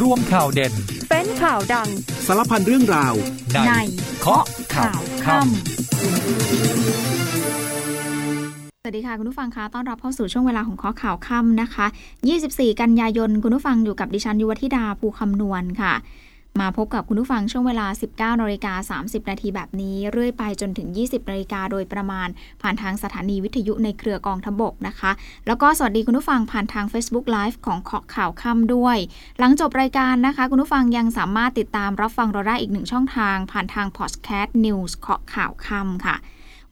รวมข่าวเด่น เป็นข่าวดัง สารพันเรื่องราว ในเคาะข่าวค่ำสวัสดีค่ะ คุณผู้ฟังคะต้อนรับเข้าสู่ช่วงเวลาของข้อข่าวค่ำนะคะ 24 กันยายน คุณผู้ฟังอยู่กับดิฉันยุวธิดาภูคำนวณค่ะ มาพบกับคุณผู้ฟังช่วงเวลา 19นาฬิกา30 นาทีแบบนี้ เรื่อยไปจนถึง 20นาฬิกาโดยประมาณ ผ่านทางสถานีวิทยุในเครือกองทบกนะคะ แล้วก็สวัสดีคุณผู้ฟังผ่านทาง Facebook Live ของเคาะข่าวค่ำด้วย หลังจบรายการนะคะ คุณผู้ฟังยังสามารถติดตามรับฟังเราได้อีกหนึ่งช่องทาง ผ่านทาง Podcast News เคาะข่าวค่ำค่ะ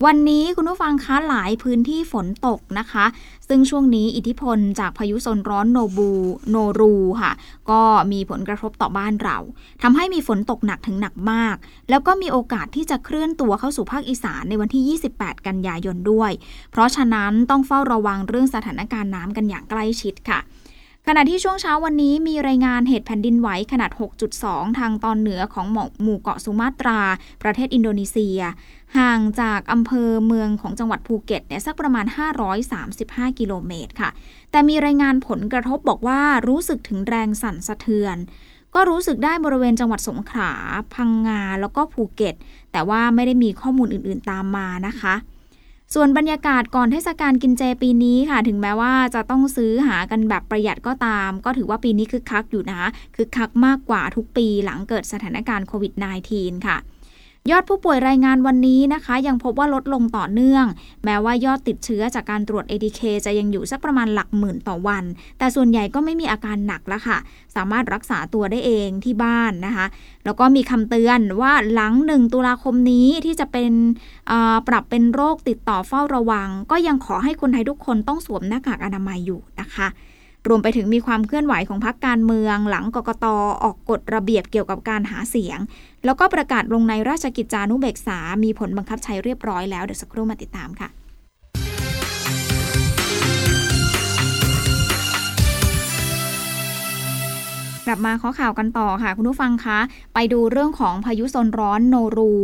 วันนี้คุณผู้ฟังคะหลายพื้นที่ฝนตกนะคะ ซึ่งช่วงนี้อิทธิพลจากพายุโซนร้อนโนบูโนรูค่ะ ก็มีผลกระทบต่อบ้านเราทำให้มีฝนตกหนักถึงหนักมาก แล้วก็มีโอกาสที่จะเคลื่อนตัวเข้าสู่ภาคอีสานในวันที่ 28 กันยายนด้วย เพราะฉะนั้นต้องเฝ้าระวังเรื่องสถานการณ์น้ำกันอย่างใกล้ชิดค่ะขณะที่ช่วงเช้าวันนี้มีรายงานเหตุแผ่นดินไหวขนาด 6.2 ทางตอนเหนือของหมู่เกาะสุมาตรา ประเทศอินโดนีเซีย ห่างจากอำเภอเมืองของจังหวัดภูเก็ตเนี่ยสักประมาณ 535 กิโลเมตรค่ะ แต่มีรายงานผลกระทบบอกว่ารู้สึกถึงแรงสั่นสะเทือน ก็รู้สึกได้บริเวณจังหวัดสงขลาพังงาแล้วก็ภูเก็ต แต่ว่าไม่ได้มีข้อมูลอื่นๆตามมานะคะส่วนบรรยากาศก่อนเทศกาลกินเจปีนี้ค่ะ ถึงแม้ว่าจะต้องซื้อหากันแบบประหยัดก็ตาม ก็ถือว่าปีนี้คึกคักอยู่นะคึกคักมากกว่าทุกปีหลังเกิดสถานการณ์โควิด -19 ค่ะ ยอดผู้ป่วยรายงานวันนี้นะคะ ยังพบว่าลดลงต่อเนื่อง แม้ว่ายอดติดเชื้อจากการตรวจ ATK จะยังอยู่สักประมาณหลักหมื่นต่อวัน แต่ส่วนใหญ่ก็ไม่มีอาการหนักแล้วค่ะ สามารถรักษาตัวได้เองที่บ้านนะคะ แล้วก็มีคำเตือนว่าหลังหนึ่งตุลาคมนี้ที่จะเป็นปรับเป็นโรคติดต่อเฝ้าระวัง ก็ยังขอให้คนไทยทุกคนต้องสวมหน้ากากอนามัยอยู่นะคะรวมไปถึงมีความเคลื่อนไหวของพรรคการเมือง หลังกกตออกกฎระเบียบเกี่ยวกับการหาเสียง แล้วก็ประกาศลงในราชกิจจานุเบกษา มีผลบังคับใช้เรียบร้อยแล้ว เดี๋ยวสักครู่มาติดตามค่ะกลับมาเคาะข่าวกันต่อค่ะ คุณผู้ฟังคะ ไปดูเรื่องของพายุโซนร้อนโนรู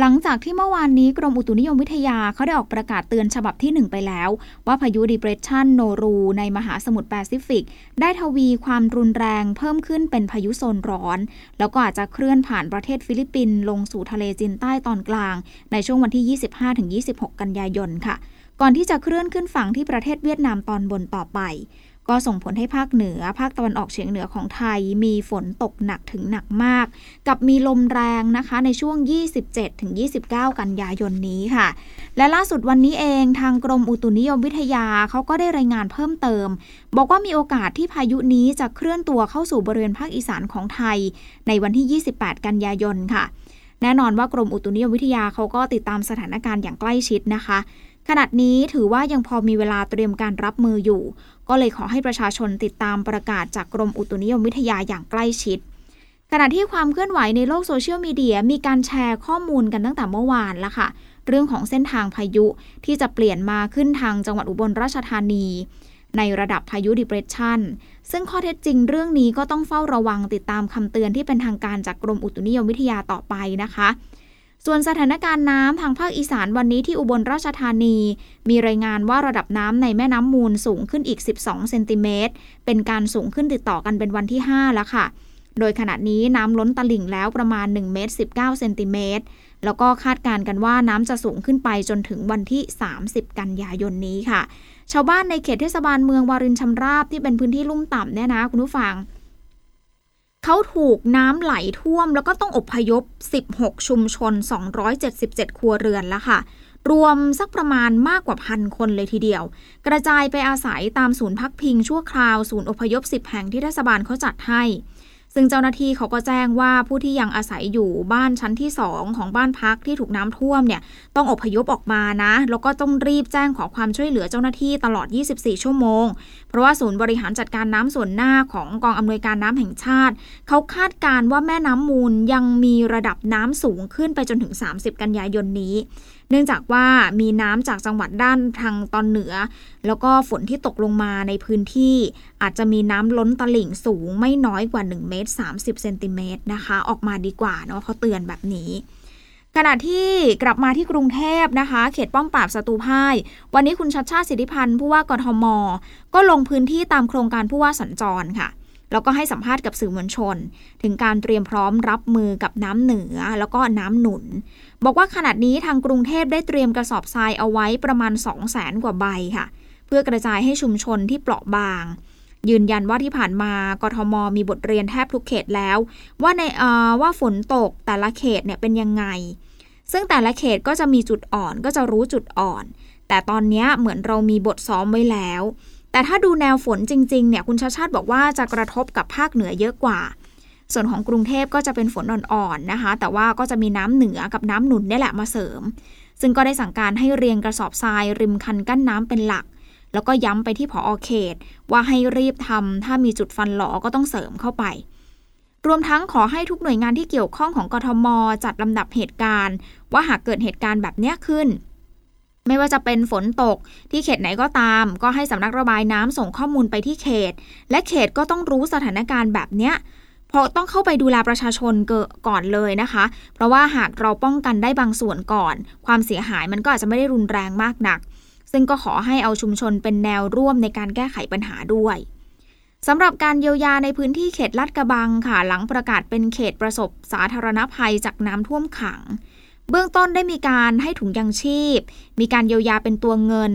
หลังจากที่เมื่อวานนี้กรมอุตุนิยมวิทยาเขาได้ออกประกาศเตือนฉบับที่ 1 ไปแล้ว ว่าพายุดีเ r ร s ชันโนรู ในมหาสมุทรแปซิฟิก ได้ทวีความรุนแรงเพิ่มขึ้นเป็นพายุโซนร้อน แล้วก็อาจจะเคลื่อนผ่านประเทศฟิลิปปินส์ลงสู่ทะเลจีนใต้ตอนกลาง ในช่วงวันที่ 25-26 กันยายนค่ะ ก่อนที่จะเคลื่อนขึ้นฝั่งที่ประเทศเวียดนามตอนบนต่อไป ก็ส่งผลให้ภาคเหนือ ภาคตะวันออกเฉียงเหนือของไทยมีฝนตกหนักถึงหนักมาก กับมีลมแรงนะคะในช่วง 27-29 กันยายนนี้ค่ะ และล่าสุดวันนี้เองทางกรมอุตุนิยมวิทยาเขาก็ได้รายงานเพิ่มเติม บอกว่ามีโอกาสที่พายุนี้จะเคลื่อนตัวเข้าสู่บริเวณภาคอีสานของไทย ในวันที่ 28 กันยายนค่ะ แน่นอนว่ากรมอุตุนิยมวิทยาเขาก็ติดตามสถานการณ์อย่างใกล้ชิดนะคะขณะนี้ถือว่ายังพอมีเวลาเตรียมการรับมืออยู่ ก็เลยขอให้ประชาชนติดตามประกาศจากกรมอุตุนิยมวิทยาอย่างใกล้ชิด ขณะที่ความเคลื่อนไหวในโลกโซเชียลมีเดียมีการแชร์ข้อมูลกันตั้งแต่เมื่อวานแล้วค่ะ เรื่องของเส้นทางพายุที่จะเปลี่ยนมาขึ้นทางจังหวัดอุบลราชธานี ในระดับพายุดิเปรสชันซึ่งข้อเท็จจริงเรื่องนี้ก็ต้องเฝ้าระวังติดตามคำเตือนที่เป็นทางการจากกรมอุตุนิยมวิทยาต่อไปนะคะ ส่วนสถานการณ์น้ำทางภาคอีสานวันนี้ที่อุบลราชธานี มีรายงานว่าระดับน้ำในแม่น้ำมูลสูงขึ้นอีก 12 เซนติเมตร เป็นการสูงขึ้นติดต่อกันเป็นวันที่ 5 แล้วค่ะ โดยขณะนี้น้ำล้นตลิ่งแล้วประมาณ1เมตร19เซนติเมตร แล้วก็คาดการณ์กันว่าน้ำจะสูงขึ้นไปจนถึงวันที่ 30 กันยายนนี้ค่ะ ชาวบ้านในเขตเทศบาลเมืองวารินชำราบที่เป็นพื้นที่ลุ่มต่ำเนี่ยนะคุณผู้ฟัง เขาถูกน้ำไหลท่วม แล้วก็ต้องอพยพ 16 ชุมชน 277 ครัวเรือนแล้วค่ะ รวมสักประมาณมากกว่าพันคนเลยทีเดียว กระจายไปอาศัยตามศูนย์พักพิงชั่วคราว ศูนย์อพยพ 10 แห่งที่รัฐบาลเขาจัดให้ ซึ่งเจ้าหน้าที่เขาก็แจ้งว่าผู้ที่ยังอาศัยอยู่บ้านชั้นที่ 2 ของบ้านพักที่ถูกน้ำท่วมเนี่ยต้องอพยพออกมานะ แล้วก็ต้องรีบแจ้งขอความช่วยเหลือเจ้าหน้าที่ตลอด 24 ชั่วโมง เพราะว่าศูนย์บริหารจัดการน้ำส่วนหน้าของกองอำนวยการน้ำแห่งชาติ เขาคาดการณ์ว่าแม่น้ำมูลยังมีระดับน้ำสูงขึ้นไปจนถึง 30 กันยายนนี้ เนื่องจากว่ามีน้ำจากจังหวัดด้านทางตอนเหนือ แล้วก็ฝนที่ตกลงมาในพื้นที่ อาจจะมีน้ำล้นตลิ่งสูงไม่น้อยกว่า 1 เมตร 30 เซนติเมตรนะคะ ออกมาดีกว่าเนาะเขาเตือนแบบนี้ขณะที่กลับมาที่กรุงเทพนะคะ เขตป้อมปราบศัตรูพ่าย วันนี้คุณชัดชาติสิทธิพันธ์ผู้ว่ากทม ก็ลงพื้นที่ตามโครงการผู้ว่าสัญจรค่ะ แล้วก็ให้สัมภาษณ์กับสื่อมวลชน ถึงการเตรียมพร้อมรับมือกับน้ำเหนือแล้วก็น้ำหนุน บอกว่าขณะนี้ทางกรุงเทพได้เตรียมกระสอบทรายเอาไว้ประมาณ 2 0 0แสนกว่าใบค่ะ เพื่อกระจายให้ชุมชนที่เปราะบาง ยืนยันว่าที่ผ่านมากทมมีบทเรียนแทบทุกเขตแล้ว ว่าในว่าฝนตกแต่ละเขตเนี่ยเป็นยังไง ซึ่งแต่ละเขตก็จะมีจุดอ่อนก็จะรู้จุดอ่อน แต่ตอนนี้เหมือนเรามีบทซ้อมไว้แล้ว แต่ถ้าดูแนวฝนจริงๆเนี่ยคุณชาชาติบอกว่าจะกระทบกับภาคเหนือเยอะกว่า ส่วนของกรุงเทพก็จะเป็นฝนอ่อนๆนะคะ แต่ว่าก็จะมีน้ำเหนือกับน้ำหนุนนี่แหละมาเสริม ซึ่งก็ได้สั่งการให้เรียงกระสอบทราย ริมคันกั้นน้ำเป็นหลัก แล้วก็ย้ำไปที่ผอเขต ว่าให้รีบทำถ้ามีจุดฟันหลอก็ต้องเสริมเข้าไป รวมทั้งขอให้ทุกหน่วยงานที่เกี่ยวข้องของกทมจัดลำดับเหตุการณ์ ว่าหากเกิดเหตุการณ์แบบนี้ขึ้น ไม่ว่าจะเป็นฝนตกที่เขตไหนก็ตาม ก็ให้สำนักระบายน้ำส่งข้อมูลไปที่เขต และเขตก็ต้องรู้สถานการณ์แบบเนี้ยเพราะต้องเข้าไปดูแลประชาชนเกิก่อนเลยนะคะ เพราะว่าหากเราป้องกันได้บางส่วนก่อน ความเสียหายมันก็อาจจะไม่ได้รุนแรงมากนัก ซึ่งก็ขอให้เอาชุมชนเป็นแนวร่วมในการแก้ไขปัญหาด้วยสำหรับการเยียวยาในพื้นที่เขตลาดกระบังค่ะ หลังประกาศเป็นเขตประสบสาธารณภัยจากน้ำท่วมขัง เบื้องต้นได้มีการให้ถุงยังชีพ มีการเยียวยาเป็นตัวเงิน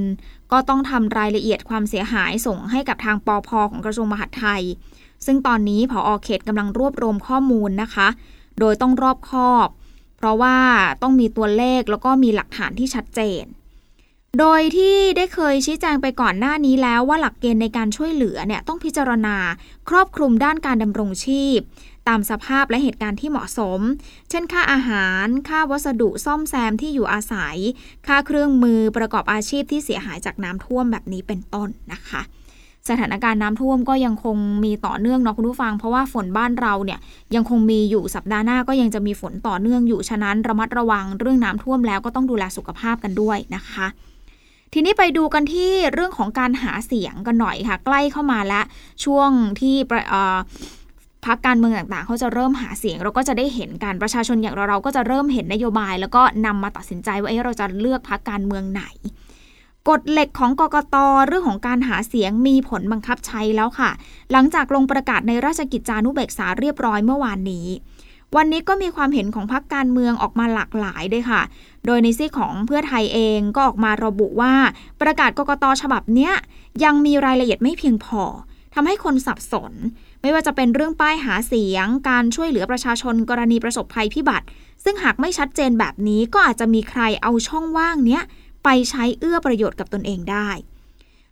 ก็ต้องทำรายละเอียดความเสียหายส่งให้กับทางปอพอของกระทรวงมหาดไทย ซึ่งตอนนี้ผออเขตกำลังรวบรวมข้อมูลนะคะ โดยต้องรอบคอบ เพราะว่าต้องมีตัวเลขแล้วก็มีหลักฐานที่ชัดเจน โดยที่ได้เคยชี้แจงไปก่อนหน้านี้แล้วว่าหลักเกณฑ์ในการช่วยเหลือเนี่ยต้องพิจารณาครอบคลุมด้านการดำรงชีพ ตามสภาพและเหตุการณ์ที่เหมาะสม เช่น ค่าอาหาร ค่าวัสดุซ่อมแซมที่อยู่อาศัย ค่าเครื่องมือประกอบอาชีพที่เสียหายจากน้ำท่วมแบบนี้เป็นต้นนะคะสถานการณ์น้ำท่วมก็ยังคงมีต่อเนื่องเนาะคุณผู้ฟัง เพราะว่าฝนบ้านเราเนี่ยยังคงมีอยู่สัปดาห์หน้าก็ยังจะมีฝนต่อเนื่องอยู่ฉะนั้นระมัดระวังเรื่องน้ำท่วมแล้วก็ต้องดูแลสุขภาพกันด้วยนะคะ ทีนี้ไปดูกันที่เรื่องของการหาเสียงกันหน่อยค่ะ ใกล้เข้ามาแล้วช่วงที่ พักการเมืองต่างๆ เขาจะเริ่มหาเสียง เราก็จะได้เห็นการประชาชนอย่างเราเราก็จะเริ่มเห็นนโยบาย แล้วก็นำมาตัดสินใจว่าเราจะเลือกพักการเมืองไหนกฎเหล็กของกกตเรื่องของการหาเสียงมีผลบังคับใช้แล้วค่ะ หลังจากลงประกาศในราชกิจจานุเบกษาเรียบร้อยเมื่อวานนี้ วันนี้ก็มีความเห็นของพักการเมืองออกมาหลากหลายด้วยค่ะ โดยในซีของเพื่อไทยเองก็ออกมาระบุว่า ประกาศกกตฉบับเนี้ยยังมีรายละเอียดไม่เพียงพอ ทำให้คนสับสน ไม่ว่าจะเป็นเรื่องป้ายหาเสียง การช่วยเหลือประชาชนกรณีประสบภัยพิบัติ ซึ่งหากไม่ชัดเจนแบบนี้ก็อาจจะมีใครเอาช่องว่างเนี้ยไปใช้เอื้อประโยชน์กับตนเองได้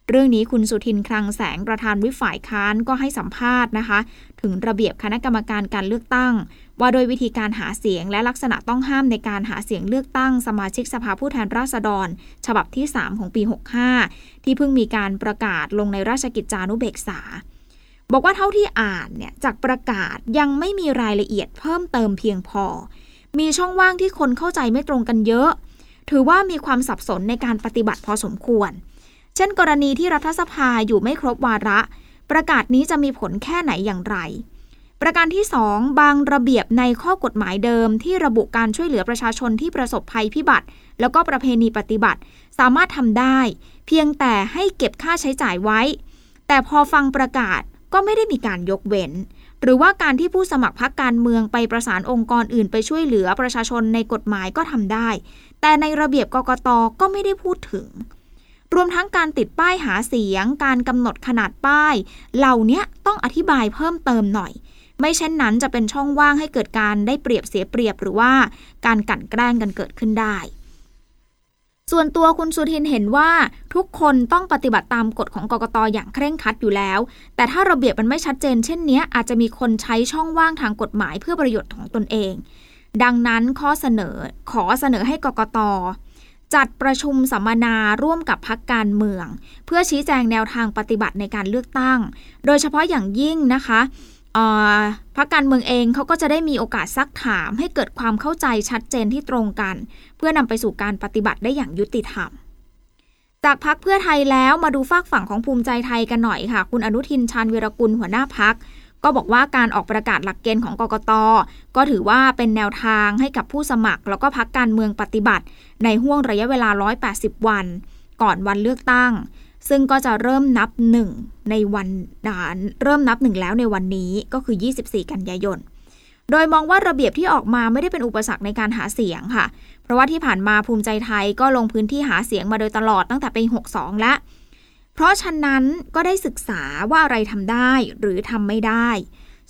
เรื่องนี้คุณสุทินคลังแสงประธานวิฝ่ายค้านก็ให้สัมภาษณ์นะคะ ถึงระเบียบคณะกรรมการการเลือกตั้ง ว่าโดยวิธีการหาเสียงและลักษณะต้องห้ามในการหาเสียงเลือกตั้งสมาชิกสภาผู้แทนราษฎร ฉบับที่ 3 ของปี 65 ที่เพิ่งมีการประกาศลงในราชกิจจานุเบกษา บอกว่าเท่าที่อ่านเนี่ยจากประกาศยังไม่มีรายละเอียดเพิ่มเติมเพียงพอ มีช่องว่างที่คนเข้าใจไม่ตรงกันเยอะ ถือว่ามีความสับสนในการปฏิบัติพอสมควร เช่น กรณีที่รัฐสภาอยู่ไม่ครบวาระ ประกาศนี้จะมีผลแค่ไหนอย่างไร ประการที่ 2 บางระเบียบในข้อกฎหมายเดิม ที่ระบุการช่วยเหลือประชาชนที่ประสบภัยพิบัติ แล้วก็ประเพณีปฏิบัติ สามารถทำได้ เพียงแต่ให้เก็บค่าใช้จ่ายไว้ แต่พอฟังประกาศก็ไม่ได้มีการยกเว้น หรือว่าการที่ผู้สมัครพรรคการเมืองไปประสานองค์กรอื่นไปช่วยเหลือประชาชนในกฎหมายก็ทำได้ แต่ในระเบียบกกตก็ไม่ได้พูดถึง รวมทั้งการติดป้ายหาเสียง การกำหนดขนาดป้าย เหล่านี้ต้องอธิบายเพิ่มเติมหน่อย ไม่เช่นนั้นจะเป็นช่องว่างให้เกิดการได้เปรียบเสียเปรียบหรือว่าการกั่นแกล้งกันเกิดขึ้นได้ ส่วนตัวคุณสุทินเห็นว่าทุกคนต้องปฏิบัติตามกฎของกกตอย่างเคร่งครัดอยู่แล้ว แต่ถ้าระเบียบมันไม่ชัดเจน เช่นนี้อาจจะมีคนใช้ช่องว่างทางกฎหมายเพื่อประโยชน์ของตนเอง ดังนั้นข้อเสนอขอเสนอให้กกตจัดประชุมสัมมนาร่วมกับพักการเมือง เพื่อชี้แจงแนวทางปฏิบัติในการเลือกตั้ง โดยเฉพาะอย่างยิ่งนะคะ พรรคการเมืองเองเขาก็จะได้มีโอกาสซักถามให้เกิดความเข้าใจชัดเจนที่ตรงกัน เพื่อนำไปสู่การปฏิบัติได้อย่างยุติธรรม จากพักเพื่อไทยแล้วมาดูฝากฝั่งของภูมิใจไทยกันหน่อยค่ะ คุณอนุทินชาญวีรกุลหัวหน้าพักก็บอกว่าการออกประกาศหลักเกณฑ์ของกกต ก็ถือว่าเป็นแนวทางให้กับผู้สมัคร แล้วก็พักการเมืองปฏิบัติ ในห่วงระยะเวลา 180 วัน ก่อนวันเลือกตั้ง ซึ่งก็จะเริ่มนับหนึ่งในวันดานเริ่มนับหนึ่งแล้วในวันนี้ก็คือ 24 กันยายน โดยมองว่าระเบียบที่ออกมาไม่ได้เป็นอุปสรรคในการหาเสียงค่ะ เพราะว่าที่ผ่านมาภูมิใจไทยก็ลงพื้นที่หาเสียงมาโดยตลอดตั้งแต่ปี 62 แล้วเพราะฉะนั้นก็ได้ศึกษาว่าอะไรทำได้หรือทำไม่ได้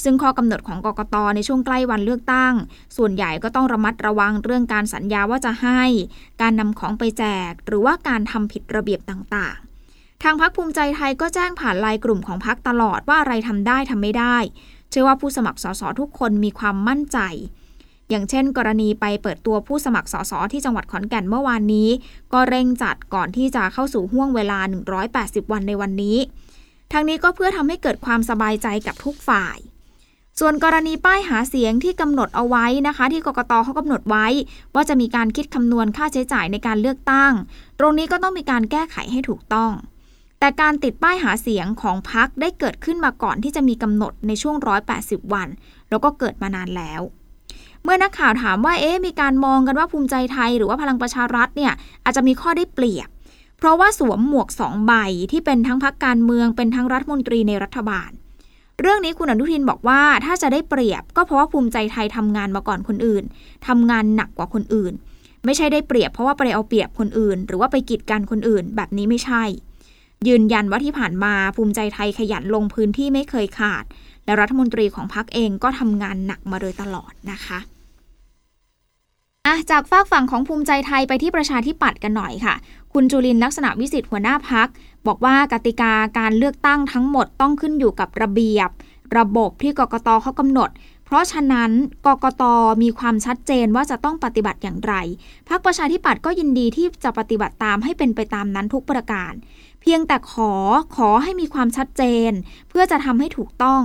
ซึ่งข้อกำหนดของกกตในช่วงใกล้วันเลือกตั้ง ส่วนใหญ่ก็ต้องระมัดระวังเรื่องการสัญญาว่าจะให้ การนำของไปแจก หรือว่าการทำผิดระเบียบต่างๆ ทางพักภูมิใจไทยก็แจ้งผ่านไลน์กลุ่มของพักตลอดว่าอะไรทำได้ทำไม่ได้ เชื่อว่าผู้สมัครสสทุกคนมีความมั่นใจ อย่างเช่น กรณีไปเปิดตัวผู้สมัครสสที่จังหวัดขอนแก่นเมื่อวานนี้ ก็เร่งจัดก่อนที่จะเข้าสู่ห่วงเวลา 180 วันในวันนี้ทั้งนี้ก็เพื่อทำให้เกิดความสบายใจกับทุกฝ่าย ส่วนกรณีป้ายหาเสียงที่กำหนดเอาไว้นะคะ ที่กกตเขากำหนดไว้ ว่าจะมีการคิดคำนวณค่าใช้จ่ายในการเลือกตั้ง ตรงนี้ก็ต้องมีการแก้ไขให้ถูกต้อง แต่การติดป้ายหาเสียงของพักได้เกิดขึ้นมาก่อนที่จะมีกำหนดในช่วง 180 วัน แล้วก็เกิดมานานแล้ว เมื่อนักข่าวถามว่าเอ๊ะมีการมองกันว่าภูมิใจไทย หรือว่าพลังประชารัฐเนี่ยอาจจะมีข้อได้เปรียบ เพราะว่าสวมหมวกสองใบที่เป็นทั้งพักการเมืองเป็นทั้งรัฐมนตรีในรัฐบาล เรื่องนี้คุณอนุทินบอกว่าถ้าจะได้เปรียบ ก็เพราะว่าภูมิใจไทยทำงานมาก่อนคนอื่นทำงานหนักกว่าคนอื่น ไม่ใช่ได้เปรียบเพราะว่าไปเอาเปรียบคนอื่น หรือว่าไปกีดกันคนอื่น แบบนี้ไม่ใช่ ยืนยันว่าที่ผ่านมาภูมิใจไทยขยันลงพื้นที่ไม่เคยขาด และรัฐมนตรีของพรรคเองก็ทำงานหนักมาโดยตลอดนะคะอะจากฝากฝั่งของภูมิใจไทยไปที่ประชาธิปัตย์กันหน่อยค่ะ คุณจุลินลักษณะวิสิทธิ์หัวหน้าพัก บอกว่ากติกาการเลือกตั้งทั้งหมดต้องขึ้นอยู่กับระเบียบ ระบบที่กกตเขากำหนด เพราะฉะนั้นกกตมีความชัดเจนว่าจะต้องปฏิบัติอย่างไรพักประชาธิปัตย์ก็ยินดีที่จะปฏิบัติตามให้เป็นไปตามนั้นทุกประการ พียงแต่ขอขอให้มีความชัดเจน เพื่อจะทำให้ถูกต้อง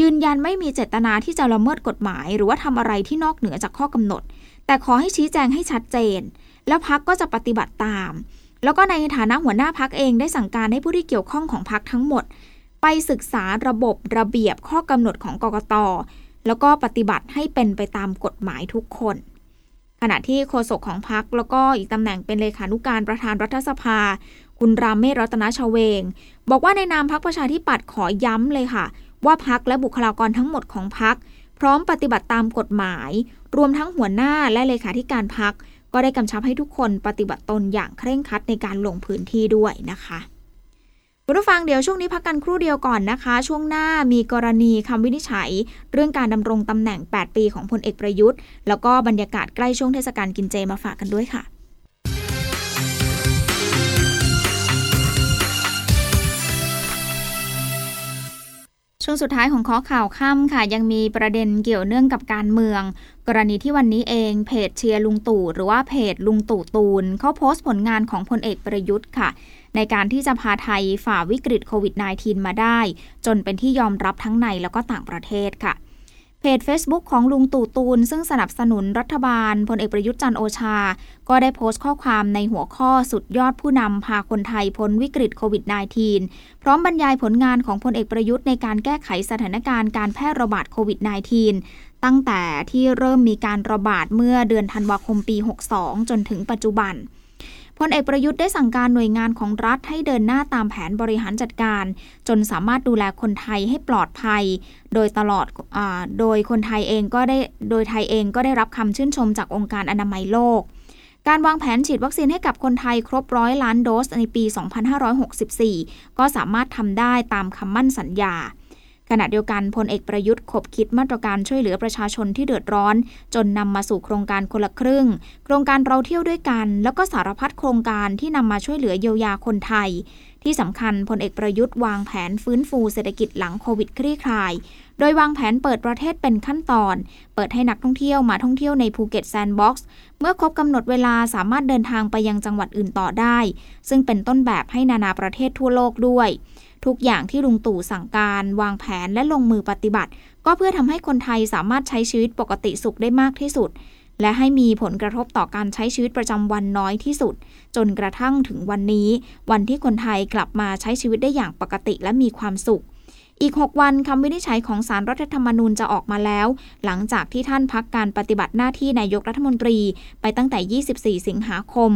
ยืนยันไม่มีเจตนาที่จะละเมิดกฎหมาย หรือว่าทำอะไรที่นอกเหนือจากข้อกำหนด แต่ขอให้ชี้แจงให้ชัดเจน แล้วพักก็จะปฏิบัติตาม แล้วก็ในฐานะหัวหน้าพักเองได้สั่งการให้ผู้ที่เกี่ยวข้องของพักทั้งหมด ไปศึกษาระบบระเบียบข้อกำหนดของกกต แล้วก็ปฏิบัติให้เป็นไปตามกฎหมายทุกคน ขณะที่โฆษกของพักแล้วก็อีกตำแหน่งเป็นเลขานุการประธานรัฐสภา คุณรามเมศรัตนชเวง บอกว่าในนามพักประชาธิปัตย์ขอย้ำเลยค่ะ ว่าพักและบุคลากรทั้งหมดของพักพร้อมปฏิบัติตามกฎหมาย รวมทั้งหัวหน้าและเลขาธิการพักก็ได้กำชับให้ทุกคนปฏิบัติตนอย่างเคร่งครัดในการลงพื้นที่ด้วยนะคะคุณผู้ฟังเดี๋ยวช่วงนี้พักกันครู่เดียวก่อนนะคะ ช่วงหน้ามีกรณีคำวินิจฉัย เรื่องการดำรงตำแหน่ง 8 ปีของพลเอกประยุทธ์ แล้วก็บรรยากาศใกล้ช่วงเทศกาลกินเจมาฝากกันด้วยค่ะ ช่วงสุดท้ายของข้อข่าวค่ำค่ะ ยังมีประเด็นเกี่ยวเนื่องกับการเมือง กรณีที่วันนี้เองเพจเชียร์ลุงตู่หรือว่าเพจลุงตู่ตูนเขาโพสต์ผลงานของพลเอกประยุทธ์ค่ะ ในการที่จะพาไทยฝ่าวิกฤตโควิด -19 มาได้ จนเป็นที่ยอมรับทั้งในแล้วก็ต่างประเทศค่ะ เพจ Facebook ของลุงตู่ตูน ซึ่งสนับสนุนรัฐบาลพลเอกประยุทธ์จันโอชา ก็ได้โพสต์ข้อความในหัวข้อสุดยอดผู้นำพาคนไทยพ้นวิกฤตโควิด -19 พร้อมบรรยายผลงานของพลเอกประยุทธ์ในการแก้ไขสถานการณ์การแพร่ระบาดโควิด -19 ตั้งแต่ที่เริ่มมีการระบาดเมื่อเดือนธันวาคมปี 62 จนถึงปัจจุบัน พลเอกประยุทธ์ได้สั่งการหน่วยงานของรัฐให้เดินหน้าตามแผนบริหารจัดการ จนสามารถดูแลคนไทยให้ปลอดภัย โดยตลอดอโดยคนไทยเองก็ได้โดยไทยเองก็ได้รับคำชื่นชมจากองค์การอนามัยโลก การวางแผนฉีดวัคซีนให้กับคนไทยครบร้อยล้านโดสในปี 2564 ก็สามารถทำได้ตามคำมั่นสัญญา ขณะเดียวกันพลเอกประยุทธ์ขบคิดมาตรการช่วยเหลือประชาชนที่เดือดร้อน จนนำมาสู่โครงการคนละครึ่ง โครงการเราเที่ยวด้วยกัน แล้วก็สารพัดโครงการที่นำมาช่วยเหลือเยียวยาคนไทย ที่สำคัญพลเอกประยุทธ์วางแผนฟื้นฟูเศรษฐกิจหลังโควิดคลี่คลาย โดยวางแผนเปิดประเทศเป็นขั้นตอน เปิดให้นักท่องเที่ยวมาท่องเที่ยวในภูเก็ตแซนด์บ็อกซ์เมื่อครบกำหนดเวลาสามารถเดินทางไปยังจังหวัดอื่นต่อได้ ซึ่งเป็นต้นแบบให้นานาประเทศทั่วโลกด้วย ทุกอย่างที่ลุงตู่สั่งการวางแผนและลงมือปฏิบัติ ก็เพื่อทำให้คนไทยสามารถใช้ชีวิตปกติสุขได้มากที่สุด และให้มีผลกระทบต่อการใช้ชีวิตประจำวันน้อยที่สุด จนกระทั่งถึงวันนี้ วันที่คนไทยกลับมาใช้ชีวิตได้อย่างปกติและมีความสุขอีก 6 วันคำวินิจฉัยของสารรัฐธรรมนูญจะออกมาแล้ว หลังจากที่ท่านพักการปฏิบัติหน้าที่นายกรัฐมนตรีไปตั้งแต่ 24 สิงหาคม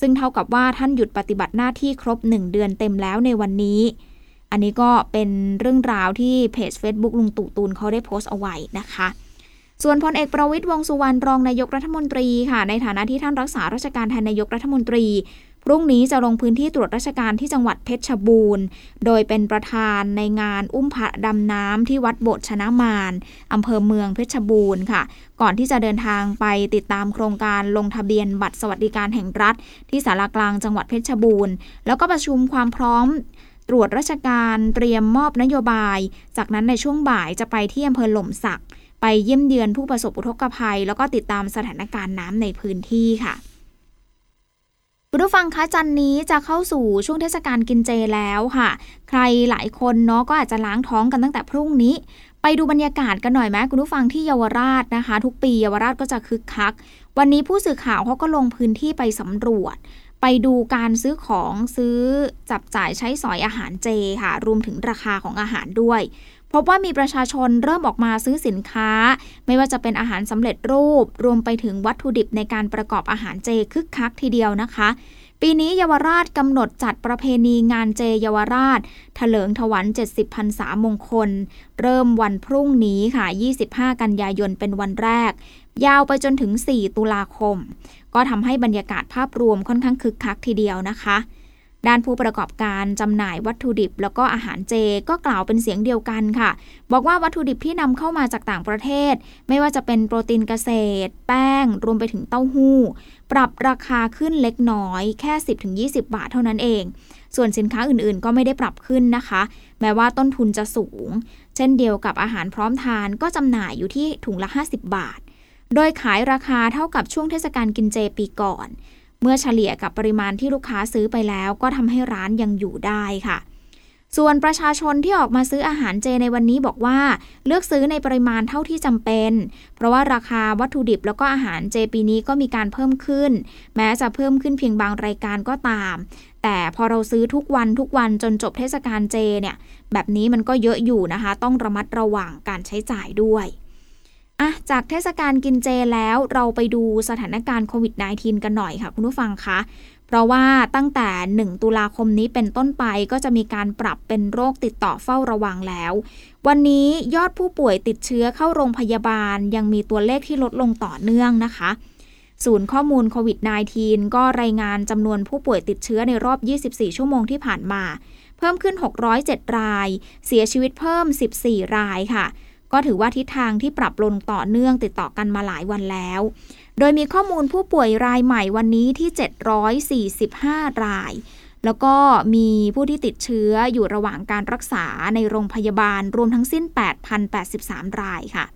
ซึ่งเท่ากับว่าท่านหยุดปฏิบัติหน้าที่ครบ 1 เดือนเต็มแล้วในวันนี้ อันนี้ก็เป็นเรื่องราวที่เพจ Facebook ลุงตู่ตูนเขาได้โพสต์เอาไว้นะคะ ส่วนพลเอกประวิตยวงสุวรรณรองนายกรัฐมนตรีค่ะ ในฐานะที่ท่านรักษาราชการแทนนายกรัฐมนตรี พรุ่งนี้จะลงพื้นที่ตรวจราชการที่จังหวัดเพชรบูรณ์ โดยเป็นประธานในงานอุ้มพระดำน้ำที่วัดโบสถ์ชนะมารอำเภอเมืองเพชรบูรณ์ค่ะ ก่อนที่จะเดินทางไปติดตามโครงการลงทะเบียนบัตรสวัสดิการแห่งรัฐ ที่สารากลางจังหวัดเพชรบูรณ์ แล้วก็ประชุมความพร้อม ตรวจราชการเตรียมมอบนโยบาย จากนั้นในช่วงบ่ายจะไปที่อำเภอหล่มสัก ไปเยี่ยมเยือนผู้ประสบอุทกภัย แล้วก็ติดตามสถานการณ์น้ำในพื้นที่ค่ะคุณผู้ฟังคะจันนี้จะเข้าสู่ช่วงเทศกาลกินเจแล้วค่ะ ใครหลายคนเนาะก็อาจจะล้างท้องกันตั้งแต่พรุ่งนี้ ไปดูบรรยากาศกันหน่อยไหมคุณผู้ฟังที่เยาวราชนะคะ ทุกปีเยาวราชก็จะคึกคัก วันนี้ผู้สื่อข่าวเขาก็ลงพื้นที่ไปสำรวจ ไปดูการซื้อของซื้อจับจ่ายใช้สอยอาหารเจค่ะ รวมถึงราคาของอาหารด้วย พบว่ามีประชาชนเริ่มออกมาซื้อสินค้า ไม่ว่าจะเป็นอาหารสำเร็จรูป รวมไปถึงวัตถุดิบในการประกอบอาหารเจคึกคักทีเดียวนะคะ ปีนี้เยาวราชกำหนดจัดประเพณีงานเจเยาวราชถลิงถวัน 70พรรษามงคล เริ่มวันพรุ่งนี้ค่ะ 25 กันยายนเป็นวันแรก ยาวไปจนถึง 4 ตุลาคม ก็ทำให้บรรยากาศภาพรวมค่อนข้างคึกคักทีเดียวนะคะ ด้านผู้ประกอบการจำหน่ายวัตถุดิบ แล้วก็อาหารเจก็กล่าวเป็นเสียงเดียวกันค่ะ บอกว่าวัตถุดิบที่นำเข้ามาจากต่างประเทศ ไม่ว่าจะเป็นโปรตีนเกษตร แป้ง รวมไปถึงเต้าหู้ ปรับราคาขึ้นเล็กน้อยแค่ 10-20 บาทเท่านั้นเอง ส่วนสินค้าอื่นๆ ก็ไม่ได้ปรับขึ้นนะคะ แม้ว่าต้นทุนจะสูง เช่นเดียวกับอาหารพร้อมทานก็จำหน่ายอยู่ที่ถุงละ 50 บาท โดยขายราคาเท่ากับช่วงเทศกาลกินเจปีก่อน เมื่อเฉลี่ยกับปริมาณที่ลูกค้าซื้อไปแล้ว ก็ทำให้ร้านยังอยู่ได้ค่ะ ส่วนประชาชนที่ออกมาซื้ออาหารเจในวันนี้บอกว่า เลือกซื้อในปริมาณเท่าที่จำเป็น เพราะว่าราคาวัตถุดิบแล้วก็อาหารเจปีนี้ก็มีการเพิ่มขึ้น แม้จะเพิ่มขึ้นเพียงบางรายการก็ตาม แต่พอเราซื้อทุกวันทุกวันจนจบเทศกาลเจเนี่ยแบบนี้มันก็เยอะอยู่นะคะ ต้องระมัดระวังการใช้จ่ายด้วยอะจากเทศกาลกินเจแล้วเราไปดูสถานการณ์โควิด -19 กันหน่อยค่ะ คุณผู้ฟังคะ ราะว่าตั้งแต่ 1 ตุลาคมนี้เป็นต้นไปก็จะมีการปรับเป็นโรคติดต่อเฝ้าระวังแล้ว วันนี้ยอดผู้ป่วยติดเชื้อเข้าโรงพยาบาล ยังมีตัวเลขที่ลดลงต่อเนื่องนะคะ ศูนย์ข้อมูลโควิด -19 ก็รายงานจำนวนผู้ป่วยติดเชื้อในรอบ 24 ชั่วโมงที่ผ่านมา เพิ่มขึ้น 607 ราย เสียชีวิตเพิ่ม 14 รายค่ะ ก็ถือว่าทิศทางที่ปรับลงต่อเนื่องติดต่อกันมาหลายวันแล้ว โดยมีข้อมูลผู้ป่วยรายใหม่วันนี้ที่ 745 ราย แล้วก็มีผู้ที่ติดเชื้ออยู่ระหว่างการรักษาในโรงพยาบาลรวมทั้งสิ้น 8,083 รายค่ะ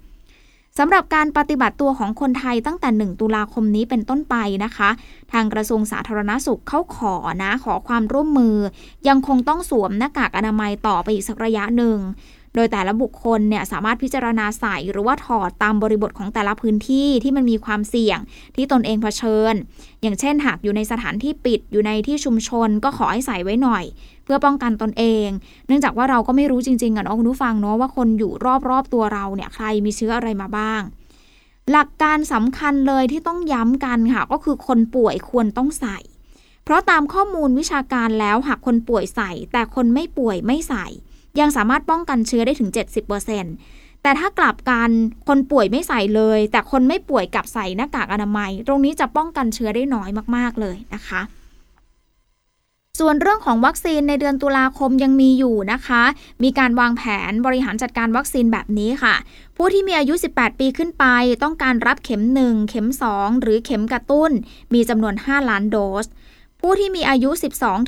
สำหรับการปฏิบัติตัวของคนไทยตั้งแต่ 1 ตุลาคมนี้เป็นต้นไปนะคะ ทางกระทรวงสาธารณาสุขเขาขอนะ ขอความร่วมมือ ยังคงต้องสวมหน้ากากอนามัยต่อไปอีกสักระยะหนึ่ง โดยแต่ละบุคคลเนี่ยสามารถพิจารณาใส่หรือว่าถอดตามบริบทของแต่ละพื้นที่ที่มันมีความเสี่ยงที่ตนเองเผชิญ อย่างเช่นหากอยู่ในสถานที่ปิดอยู่ในที่ชุมชนก็ขอให้ใส่ไว้หน่อย เพื่อป้องกันตนเอง เนื่องจากว่าเราก็ไม่รู้จริงๆอะเนาะคุณผู้ฟังเนาะว่าคนอยู่รอบๆตัวเราเนี่ยใครมีเชื้ออะไรมาบ้าง หลักการสำคัญเลยที่ต้องย้ำกันค่ะก็คือคนป่วยควรต้องใส่ เพราะตามข้อมูลวิชาการแล้วหากคนป่วยใส่ แต่คนไม่ป่วยไม่ใส่ ยังสามารถป้องกันเชื้อได้ถึง 70%แต่ถ้ากลับกันคนป่วยไม่ใส่เลย แต่คนไม่ป่วยกลับใส่หน้ากากอนามัย ตรงนี้จะป้องกันเชื้อได้น้อยมากๆเลยนะคะ ส่วนเรื่องของวัคซีนในเดือนตุลาคมยังมีอยู่นะคะ มีการวางแผนบริหารจัดการวัคซีนแบบนี้ค่ะ ผู้ที่มีอายุ 18 ปีขึ้นไป ต้องการรับเข็ม 1 เข็ม 2 หรือเข็มกระตุ้น มีจำนวน 5 ล้านโดส ผู้ที่มีอายุ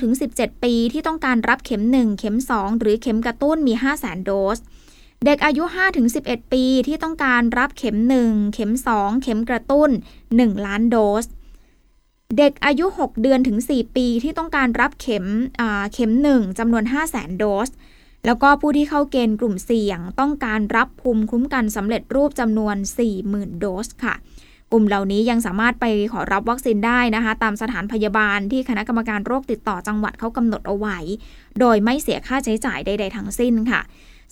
12-17 ปีที่ต้องการรับเข็ม 1 เข็ม 2 หรือเข็มกระตุ้นมี 5 0 0 0 0 0 โดส เด็กอายุ 5-11 ปีที่ต้องการรับเข็ม 1 เข็ม 2 เข็มกระตุ้น 1 ล้านโดส เด็กอายุ 6 เดือนถึง 4 ปีที่ต้องการรับเข็มเข็ม 1จำนวน 5 0 0 0 0 0 โดส แล้วก็ผู้ที่เข้าเกณฑ์กลุ่มเสี่ยง ต้องการรับภูมิคุ้มกันสำเร็จรูปจำนวน 40,000 โดสค่ะ กลุ่มเหล่านี้ยังสามารถไปขอรับวัคซีนได้นะคะ ตามสถานพยาบาลที่คณะกรรมการโรคติดต่อจังหวัดเขากำหนดเอาไว้ โดยไม่เสียค่าใช้จ่ายใด ๆ ทั้งสิ้นค่ะ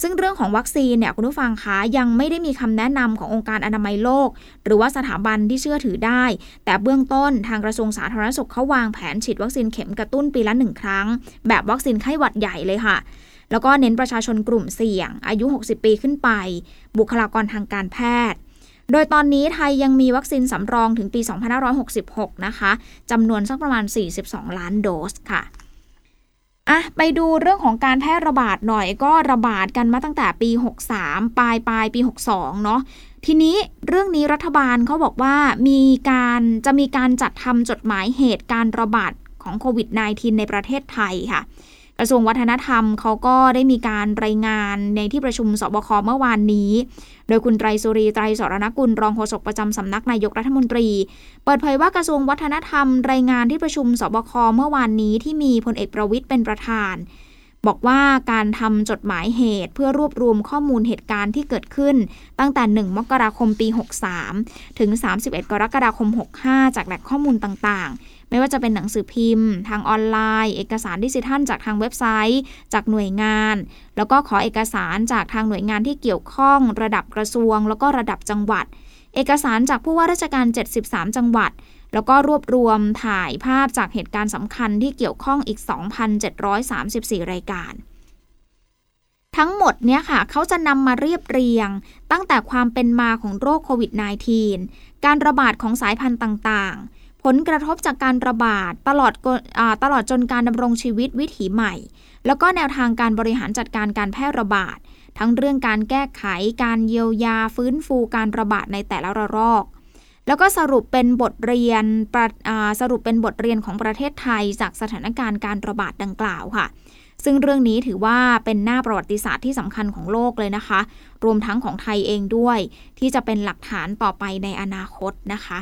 ซึ่งเรื่องของวัคซีนเนี่ยคุณผู้ฟังคะยังไม่ได้มีคำแนะนำขององค์การอนามัยโลก หรือว่าสถาบันที่เชื่อถือได้ แต่เบื้องต้นทางกระทรวงสาธารณสุขเขาวางแผนฉีดวัคซีนเข็มกระตุ้นปีละหนึ่งครั้ง แบบวัคซีนไข้หวัดใหญ่เลยค่ะแล้วก็เน้นประชาชนกลุ่มเสี่ยง อายุ 60 ปีขึ้นไป บุคลากรทางการแพทย์ โดยตอนนี้ไทยยังมีวัคซีนสำรองถึงปี 2566 นะคะจำนวนสักประมาณ 42 ล้านโดสค่ะอะไปดูเรื่องของการแพร่ระบาดหน่อยก็ระบาดกันมาตั้งแต่ปี 63 ปลายปลายปี 62 เนาะทีนี้เรื่องนี้รัฐบาลเขาบอกว่ามีการจะมีการจัดทำจดหมายเหตุการระบาดของโควิด -19 ในประเทศไทยค่ะ กระทรวงวัฒนธรรมเขาก็ได้มีการรายงานในที่ประชุมสบคเมื่อวานนี้ โดยคุณไตรสุรีไตรสรณกุลรองโฆษกประจำสำนักนายกรัฐมนตรี เปิดเผยว่ากระทรวงวัฒนธรรม รายงานที่ประชุมสบคเมื่อวานนี้ที่มีพลเอกประวิทย์เป็นประธาน บอกว่าการทำจดหมายเหตุเพื่อรวบรวมข้อมูลเหตุการณ์ที่เกิดขึ้น ตั้งแต่ 1 มกราคมปี 63 ถึง 31 กรกฎาคม 65 จากแหล่งข้อมูลต่างๆ ไม่ว่าจะเป็นหนังสือพิมพ์ ทางออนไลน์ เอกสารดิจิทัล จากทางเว็บไซต์ จากหน่วยงาน แล้วก็ขอเอกสารจากทางหน่วยงานที่เกี่ยวข้อง ระดับกระทรวง แล้วก็ระดับจังหวัด เอกสารจากผู้ว่าราชการ 73 จังหวัด แล้วก็รวบรวมถ่ายภาพจากเหตุการณ์สำคัญที่เกี่ยวข้องอีก 2,734 รายการทั้งหมดเนี่ยค่ะเขาจะนำมาเรียบเรียง ตั้งแต่ความเป็นมาของโรคโควิด -19 การระบาดของสายพันธุ์ต่างๆ ผลกระทบจากการระบาดตลอดอตลอดจนการดำรงชีวิตวิถีใหม่ แล้วก็แนวทางการบริหารจัดการการแพร่ระบาด ทั้งเรื่องการแก้ไข การเยียวยาฟื้นฟูการระบาดในแต่ละระลอก แล้วก็สรุปเป็นบทเรียนสรุปเป็นบทเรียนของประเทศไทยจากสถานการณ์การระบาดดังกล่าวค่ะซึ่งเรื่องนี้ถือว่าเป็นหน้าประวัติศาสตร์ที่สำคัญของโลกเลยนะคะ รวมทั้งของไทยเองด้วย ที่จะเป็นหลักฐานต่อไปในอนาคตนะคะ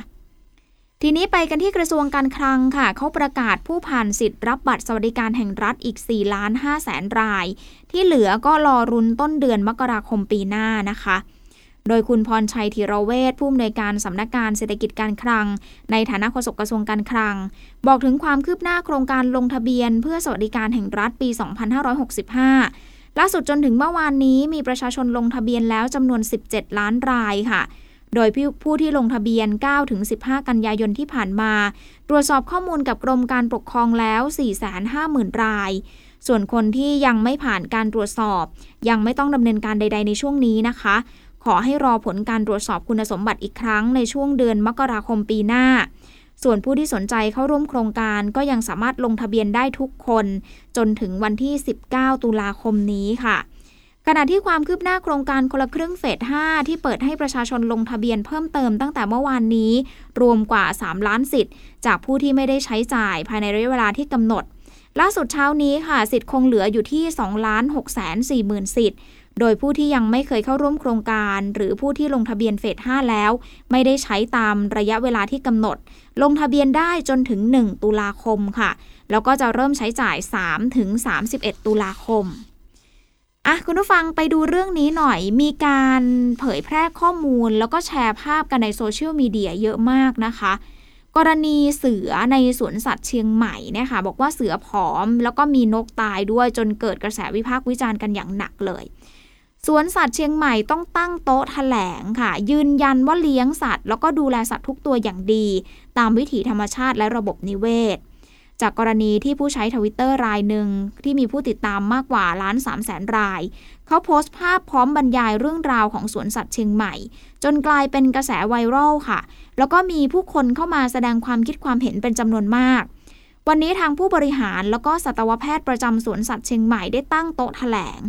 ทีนี้ไปกันที่กระทรวงการคลังค่ะ เขาประกาศผู้ผ่านสิทธิ์รับบัตรสวัสดิการแห่งรัฐอีก 4 ล้าน5แสนราย ที่เหลือก็รอรุนต้นเดือนมกราคมปีหน้านะคะ โดยคุณพรชัยธีรเวชผู้อำนวยการสำนักงานเศรษฐกิจการคลัง ในฐานะโฆษกกระทรวงการคลัง บอกถึงความคืบหน้าโครงการลงทะเบียน เพื่อสวัสดิการแห่งรัฐปี 2565 ล่าสุดจนถึงเมื่อวานนี้มีประชาชนลงทะเบียนแล้วจำนวน 17 ล้านรายค่ะ โดยผู้ที่ลงทะเบียน 9-15 กันยายนที่ผ่านมา ตรวจสอบข้อมูลกับกรมการปกครองแล้ว 450,000 ราย ส่วนคนที่ยังไม่ผ่านการตรวจสอบ ยังไม่ต้องดำเนินการใด ๆ ในช่วงนี้นะคะ ขอให้รอผลการตรวจสอบคุณสมบัติอีกครั้งในช่วงเดือนมกราคมปีหน้าส่วนผู้ที่สนใจเข้าร่วมโครงการก็ยังสามารถลงทะเบียนได้ทุกคน จนถึงวันที่ 19 ตุลาคมนี้ค่ะ ขณะที่ความคืบหน้าโครงการคนละครึ่งเฟส 5 ที่เปิดให้ประชาชนลงทะเบียนเพิ่มเติมตั้งแต่เมื่อวานนี้ รวมกว่า 3 ล้านสิทธิ์ จากผู้ที่ไม่ได้ใช้จ่ายภายในระยะเวลาที่กำหนด ล่าสุดเช้านี้ค่ะ สิทธิ์คงเหลืออยู่ที่ 2 ล้าน6แสน4หมื่นสิทธิ์ โดยผู้ที่ยังไม่เคยเข้าร่วมโครงการ หรือผู้ที่ลงทะเบียนเฟส 5 แล้ว ไม่ได้ใช้ตามระยะเวลาที่กำหนด ลงทะเบียนได้จนถึง 1 ตุลาคมค่ะ แล้วก็จะเริ่มใช้จ่าย3ถึง31 ตุลาคม อะคุณผู้ฟังไปดูเรื่องนี้หน่อยมีการเผยแพร่ข้อมูล แล้วก็แชร์ภาพกันในโซเชียลมีเดียเยอะมากนะคะ กรณีเสือในสวนสัตว์เชียงใหม่เนี่ยค่ะบอกว่าเสือผอม แล้วก็มีนกตายด้วยจนเกิดกระแสวิพากษ์วิจารณ์กันอย่างหนักเลยสวนสัตว์เชียงใหม่ต้องตั้งโต๊ะแถลงค่ะ ยืนยันว่าเลี้ยงสัตว์ แล้วก็ดูแลสัตว์ทุกตัวอย่างดี ตามวิถีธรรมชาติและระบบนิเวศ จากกรณีที่ผู้ใช้ทวิตเตอร์รายหนึ่งที่มีผู้ติดตามมากกว่าล้านสามแสนราย เขาโพสต์ภาพพร้อมบรรยายเรื่องราวของสวนสัตว์เชียงใหม่ จนกลายเป็นกระแสไวรัลค่ะ แล้วก็มีผู้คนเข้ามาแสดงความคิดความเห็นเป็นจำนวนมาก วันนี้ทางผู้บริหารแล้วก็สัตวแพทย์ประจำสวนสัตว์เชียงใหม่ได้ตั้งโต๊ะแถลง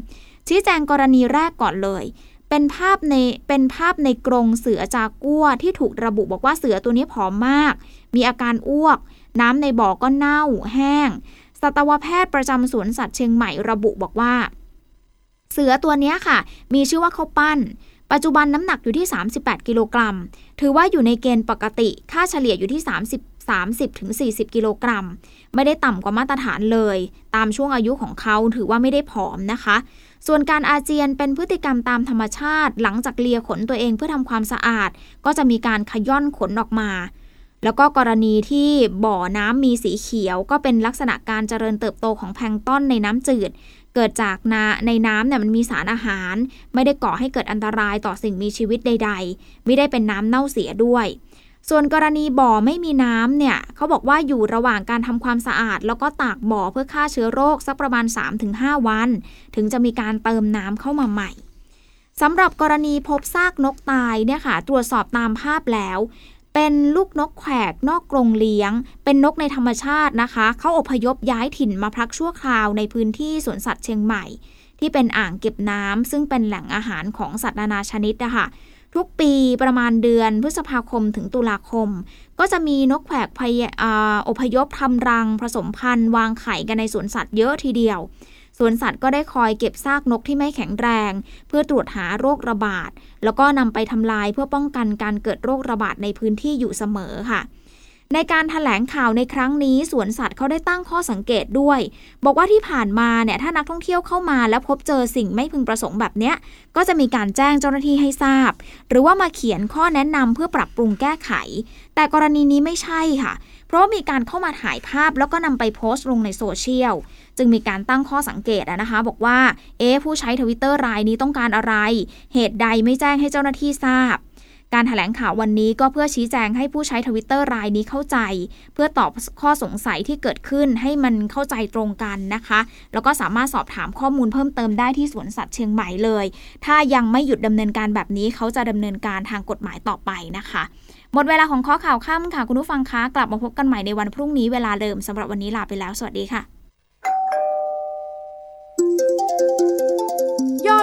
ชี้แจงกรณีแรกก่อนเลยเป็นภาพในเป็นภาพในกรงเสือจากัวที่ถูกระบุบอกว่าเสือตัวนี้ผอมมาก มีอาการอ้วก น้ำในบ่อก็เน่าแห้ง สัตวแพทย์ประจำสวนสัตว์เชียงใหม่ระบุบอกว่า เสือตัวนี้ค่ะ มีชื่อว่าเขาปั้น ปัจจุบันน้ำหนักอยู่ที่ 38 กิโลกรัม ถือว่าอยู่ในเกณฑ์ปกติ ค่าเฉลี่ยอยู่ที่ 30 30-40 กิโลกรัม ไม่ได้ต่ำกว่ามาตรฐานเลย ตามช่วงอายุของเขาถือว่าไม่ได้ผอมนะคะ ส่วนการอาเจียนเป็นพฤติกรรมตามธรรมชาติ หลังจากเลียขนตัวเองเพื่อทำความสะอาด ก็จะมีการขย่อนขนออกมา แล้วก็กรณีที่บ่อน้ำมีสีเขียว ก็เป็นลักษณะการเจริญเติบโตของแพลงต้นในน้ำจืด เกิดจากนาในน้ำเนี่ยมันมีสารอาหาร ไม่ได้ก่อให้เกิดอันตรายต่อสิ่งมีชีวิตใด ๆ ไม่ได้เป็นน้ำเน่าเสียด้วย ส่วนกรณีบ่อไม่มีน้ำเนี่ยเขาบอกว่าอยู่ระหว่างการทำความสะอาด แล้วก็ตากบ่อเพื่อฆ่าเชื้อโรคสักประมาณ 3-5 วัน ถึงจะมีการเติมน้ำเข้ามาใหม่สำหรับกรณีพบซากนกตายเนี่ยค่ะ ตรวจสอบตามภาพแล้ว เป็นลูกนกแขกนอกกรงเลี้ยง เป็นนกในธรรมชาตินะคะ เขาอพยพย้ายถิ่นมาพักชั่วคราวในพื้นที่สวนสัตว์เชียงใหม่ ที่เป็นอ่างเก็บน้ำซึ่งเป็นแหล่งอาหารของสัตว์นานาชนิดนะคะทุกปีประมาณเดือนพฤษภาคมถึงตุลาคม ก็จะมีนกแขกพยอพยพทำรังผสมพันธุ์วางไข่กันในสวนสัตว์เยอะทีเดียว สวนสัตว์ก็ได้คอยเก็บซากนกที่ไม่แข็งแรง เพื่อตรวจหาโรคระบาด แล้วก็นำไปทำลายเพื่อป้องกันการเกิดโรคระบาดในพื้นที่อยู่เสมอค่ะ ในการถแถลงข่าวในครั้งนี้สวนสัตว์เขาได้ตั้งข้อสังเกตด้วย บอกว่าที่ผ่านมาเนี่ยถ้านักท่องเที่ยวเข้ามาแล้วพบเจอสิ่งไม่พึงประสงค์แบบเนี้ย ก็จะมีการแจ้งเจ้าหน้าที่ให้ทราบ หรือว่ามาเขียนข้อแนะนำเพื่อปรับปรุงแก้ไข แต่กรณีนี้ไม่ใช่ค่ะ เพราะมีการเข้ามาถ่ายภาพแล้วก็นำไปโพสต์ลงในโซเชียล จึงมีการตั้งข้อสังเกตนะคะ บอกว่า เอ๊ผู้ใช้ทวิตเตอร์รายนี้ต้องการอะไร เหตุใดไม่แจ้งให้เจ้าหน้าที่ทราบ การถแถลงข่าววันนี้ก็เพื่อชี้แจงให้ผู้ใช้ทวิตเตอร์รายนี้เข้าใจ เพื่อตอบข้อสงสัยที่เกิดขึ้นให้มันเข้าใจตรงกันนะคะ แล้วก็สามารถสอบถามข้อมูลเพิ่มเติมได้ที่สวนสัตว์เชียงใหม่เลย ถ้ายังไม่หยุดดำเนินการแบบนี้เขาจะดำเนินการทางกฎหมายต่อไปนะคะ หมดเวลาของข้อข่าวค่ำค่ะ คุณผู้ฟังคะ กลับมาพบกันใหม่ในวันพรุ่งนี้เวลาเดิมสำหรับวันนี้ลาไปแล้ว สวัสดีค่ะ